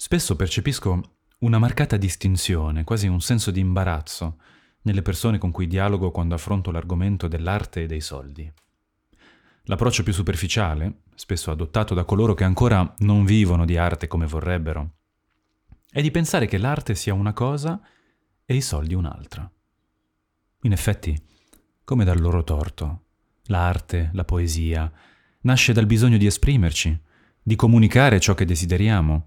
Spesso percepisco una marcata distinzione, quasi un senso di imbarazzo, nelle persone con cui dialogo quando affronto l'argomento dell'arte e dei soldi. L'approccio più superficiale, spesso adottato da coloro che ancora non vivono di arte come vorrebbero, è di pensare che l'arte sia una cosa e i soldi un'altra. In effetti, come dal loro torto, l'arte, la poesia, nasce dal bisogno di esprimerci, di comunicare ciò che desideriamo,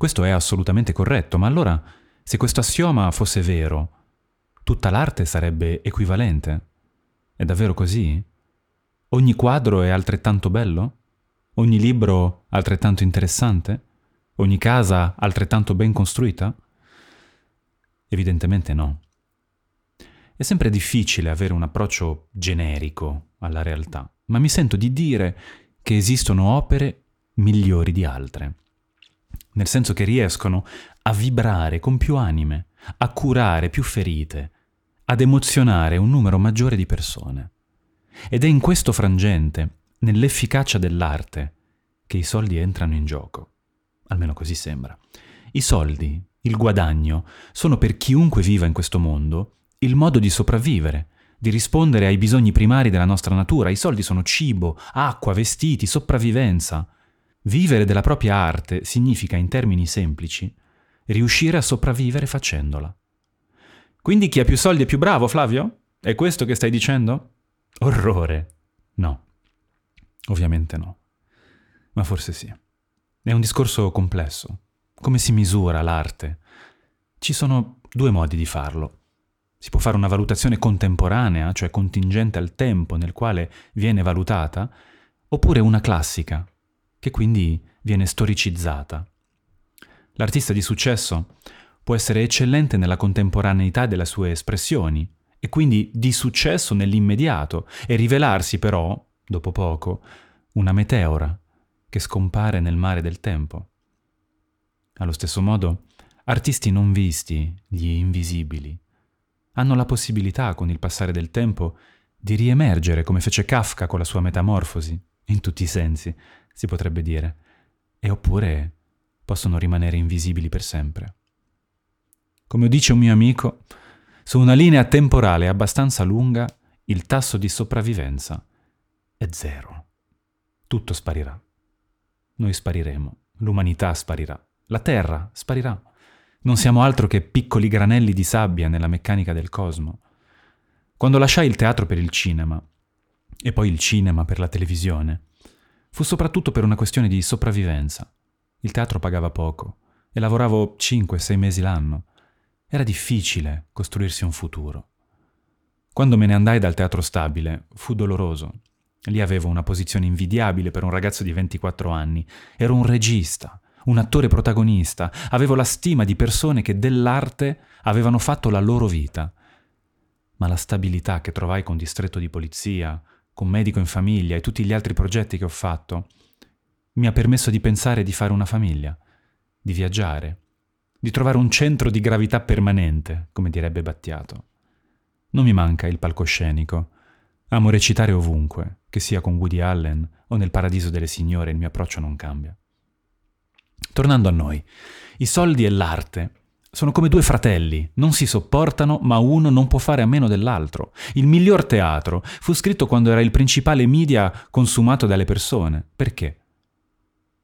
questo è assolutamente corretto, ma allora, se questo assioma fosse vero, tutta l'arte sarebbe equivalente. È davvero così? Ogni quadro è altrettanto bello? Ogni libro altrettanto interessante? Ogni casa altrettanto ben costruita? Evidentemente no. È sempre difficile avere un approccio generico alla realtà, ma mi sento di dire che esistono opere migliori di altre nel senso che riescono a vibrare con più anime, a curare più ferite, ad emozionare un numero maggiore di persone. Ed è in questo frangente, nell'efficacia dell'arte, che i soldi entrano in gioco. Almeno così sembra. I soldi, il guadagno, sono per chiunque viva in questo mondo il modo di sopravvivere, di rispondere ai bisogni primari della nostra natura. I soldi sono cibo, acqua, vestiti, sopravvivenza. Vivere della propria arte significa, in termini semplici, riuscire a sopravvivere facendola. Quindi chi ha più soldi è più bravo, Flavio? È questo che stai dicendo? Orrore. No. Ovviamente no. Ma forse sì. È un discorso complesso. Come si misura l'arte? Ci sono due modi di farlo. Si può fare una valutazione contemporanea, cioè contingente al tempo nel quale viene valutata, oppure una classica, che quindi viene storicizzata. L'artista di successo può essere eccellente nella contemporaneità delle sue espressioni e quindi di successo nell'immediato e rivelarsi però, dopo poco, una meteora che scompare nel mare del tempo. Allo stesso modo, artisti non visti, gli invisibili, hanno la possibilità, con il passare del tempo, di riemergere come fece Kafka con la sua metamorfosi, in tutti i sensi, si potrebbe dire, e oppure possono rimanere invisibili per sempre. Come dice un mio amico, su una linea temporale abbastanza lunga il tasso di sopravvivenza è zero. Tutto sparirà. Noi spariremo, l'umanità sparirà, la Terra sparirà. Non siamo altro che piccoli granelli di sabbia nella meccanica del cosmo. Quando lasciai il teatro per il cinema, e poi il cinema per la televisione, Fu soprattutto per una questione di sopravvivenza. Il teatro pagava poco e lavoravo 5-6 mesi l'anno. Era difficile costruirsi un futuro. Quando me ne andai dal teatro stabile, fu doloroso. Lì avevo una posizione invidiabile per un ragazzo di 24 anni. Ero un regista, un attore protagonista, avevo la stima di persone che dell'arte avevano fatto la loro vita. Ma la stabilità che trovai con distretto di polizia, con Medico in famiglia e tutti gli altri progetti che ho fatto, mi ha permesso di pensare di fare una famiglia, di viaggiare, di trovare un centro di gravità permanente, come direbbe Battiato. Non mi manca il palcoscenico. Amo recitare ovunque, che sia con Woody Allen o nel Paradiso delle Signore, il mio approccio non cambia. Tornando a noi, i soldi e l'arte sono come due fratelli, non si sopportano, ma uno non può fare a meno dell'altro. Il miglior teatro fu scritto quando era il principale media consumato dalle persone. Perché?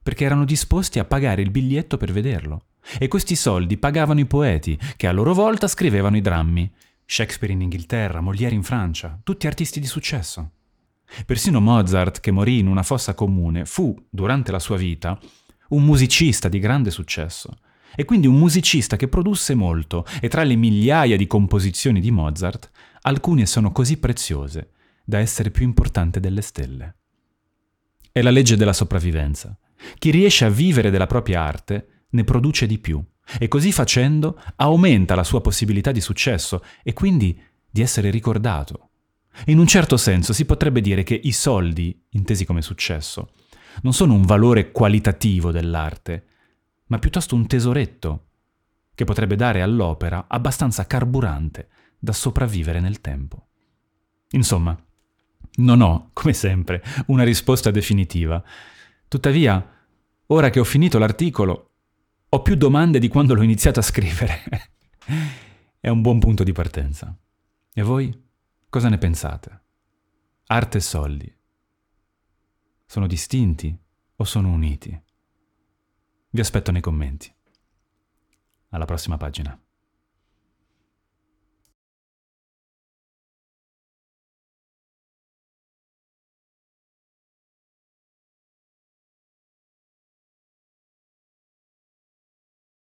Perché erano disposti a pagare il biglietto per vederlo. E questi soldi pagavano i poeti, che a loro volta scrivevano i drammi. Shakespeare in Inghilterra, Molière in Francia, tutti artisti di successo. Persino Mozart, che morì in una fossa comune, fu, durante la sua vita, un musicista di grande successo e quindi un musicista che produsse molto e tra le migliaia di composizioni di Mozart, alcune sono così preziose da essere più importanti delle stelle. È la legge della sopravvivenza. Chi riesce a vivere della propria arte ne produce di più e così facendo aumenta la sua possibilità di successo e quindi di essere ricordato. In un certo senso si potrebbe dire che i soldi, intesi come successo, non sono un valore qualitativo dell'arte, ma piuttosto un tesoretto che potrebbe dare all'opera abbastanza carburante da sopravvivere nel tempo. Insomma, non ho, come sempre, una risposta definitiva. Tuttavia, ora che ho finito l'articolo, ho più domande di quando l'ho iniziato a scrivere. È un buon punto di partenza. E voi cosa ne pensate? Arte e soldi. Sono distinti o sono uniti? Vi aspetto nei commenti. Alla prossima pagina.